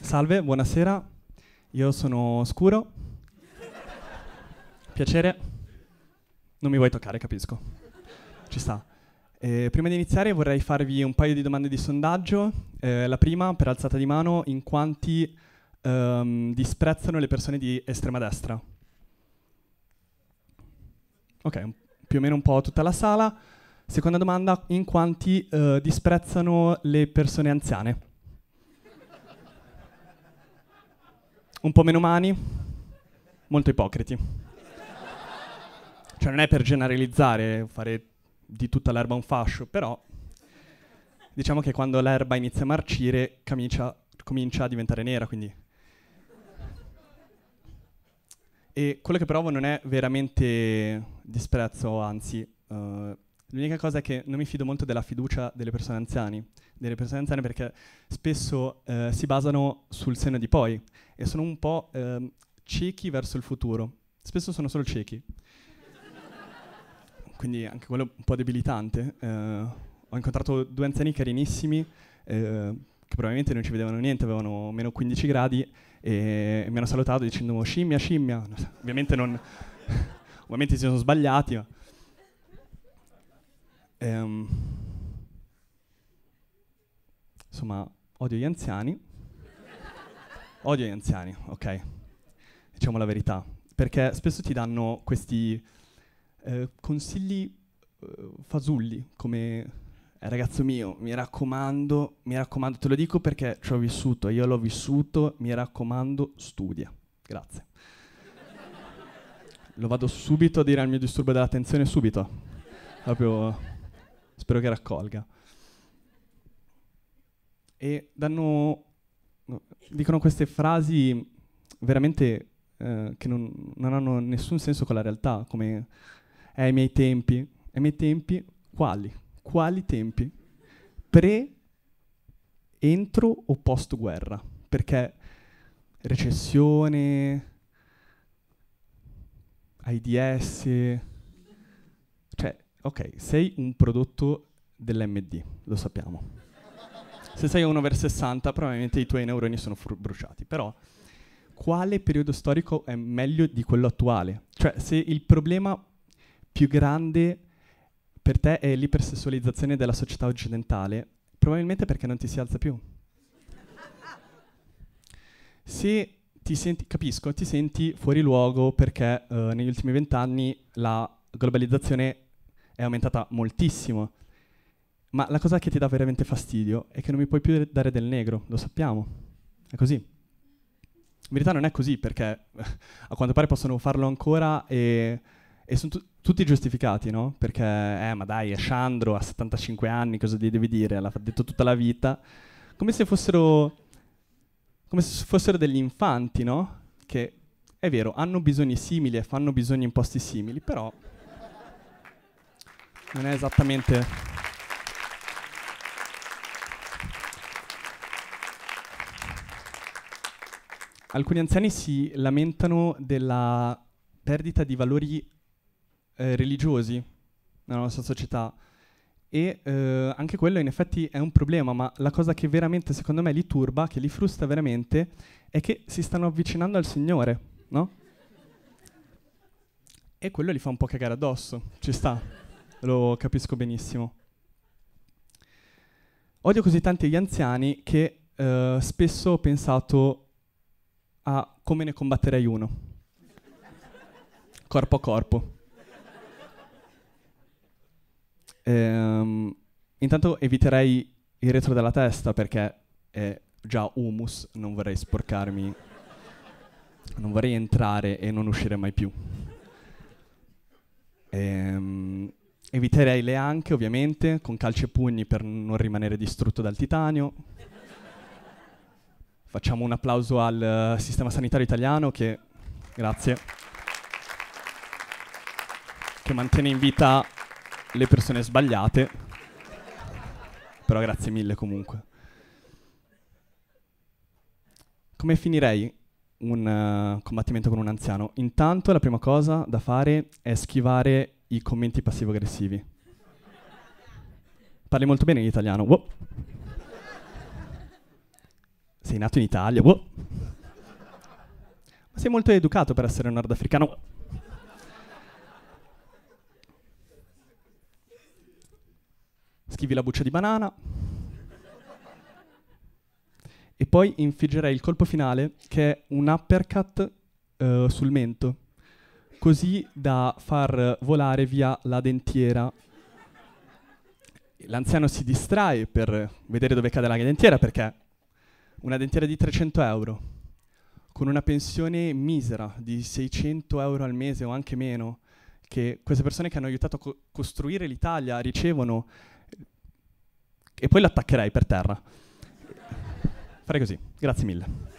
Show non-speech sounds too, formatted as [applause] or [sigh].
Salve, buonasera. Io sono Scuro. Piacere. Non mi vuoi toccare, capisco. Ci sta. Eh, prima di iniziare vorrei farvi un paio di domande di sondaggio. Eh, la prima, per alzata di mano, in quanti ehm, disprezzano le persone di estrema destra? Ok, più o meno un po' tutta la sala. Seconda domanda, in quanti eh, disprezzano le persone anziane? Un po' meno mani, molto ipocriti. Cioè non è per generalizzare, fare di tutta l'erba un fascio, però diciamo che quando l'erba inizia a marcire comincia, comincia a diventare nera, quindi... E quello che provo non è veramente disprezzo, anzi, eh, l'unica cosa è che non mi fido molto della fiducia delle persone anziane, delle persone anziane perché spesso eh, si basano sul senno di poi e sono un po' ehm, ciechi verso il futuro. Spesso sono solo ciechi. Quindi anche quello un po' debilitante. Eh, ho incontrato due anziani carinissimi eh, che probabilmente non ci vedevano niente, avevano meno 15 gradi e mi hanno salutato dicendo scimmia, scimmia. Ovviamente non... [laughs] ovviamente si sono sbagliati. Ma Ehm, insomma, odio gli anziani. Odio gli anziani, ok. Diciamo la verità. Perché spesso ti danno questi eh, consigli eh, fasulli, come eh, ragazzo mio, mi raccomando, mi raccomando, te lo dico perché ci ho vissuto, io l'ho vissuto, mi raccomando, studia. Grazie. lo vado subito a dire al mio disturbo dell'attenzione, subito. Proprio spero che raccolga. E danno, no, dicono queste frasi veramente eh, che non, non hanno nessun senso con la realtà, come "Eh, ai miei tempi. Ai miei tempi, quali? Quali tempi? Pre, entro o post guerra? Perché recessione, AIDS, ok, sei un prodotto dell'MD, lo sappiamo. Se sei un over 60, probabilmente i tuoi neuroni sono fru- bruciati, però quale periodo storico è meglio di quello attuale? Cioè, se il problema più grande per te è l'ipersessualizzazione della società occidentale, probabilmente perché non ti si alza più. Se ti senti, capisco, ti senti fuori luogo perché eh, negli ultimi vent'anni la globalizzazione è aumentata moltissimo. Ma la cosa che ti dà veramente fastidio è che non mi puoi più dare del negro, lo sappiamo. È così. In verità non è così perché a quanto pare possono farlo ancora e, e sono tu- tutti giustificati, no? Perché, eh, ma dai, è Shandro, ha 75 anni, cosa gli devi dire? L'ha detto tutta la vita. Come se fossero, come se fossero degli infanti, no? Che, è vero, hanno bisogni simili e fanno bisogni in posti simili, però non è esattamente... Alcuni anziani si lamentano della perdita di valori eh, religiosi nella nostra società e eh, anche quello in effetti è un problema, ma la cosa che veramente secondo me li turba, che li frusta veramente, è che si stanno avvicinando al Signore, no? E quello li fa un po' cagare addosso, ci sta, lo capisco benissimo. Odio così tanti gli anziani che eh, spesso ho pensato a come ne combatterei uno, corpo a corpo. Ehm, intanto eviterei il retro della testa perché è già humus, non vorrei sporcarmi, non vorrei entrare e non uscire mai più. Ehm, eviterei le anche, ovviamente, con calci e pugni per non rimanere distrutto dal titanio. Facciamo un applauso al uh, sistema sanitario italiano che, grazie, che mantiene in vita le persone sbagliate. Però grazie mille comunque. Come finirei un uh, combattimento con un anziano? Intanto la prima cosa da fare è schivare i commenti passivo-aggressivi. Parli molto bene l'italiano. Wow. Sei nato in Italia. Wow. Ma sei molto educato per essere nordafricano. Schivi la buccia di banana. E poi infliggerei il colpo finale, che è un uppercut uh, sul mento, così da far volare via la dentiera. L'anziano si distrae per vedere dove cade la dentiera perché una dentiera di 300 euro, con una pensione misera di 600 euro al mese o anche meno, che queste persone che hanno aiutato a co- costruire l'Italia ricevono, e poi l'attaccherei per terra. Farei così. Grazie mille.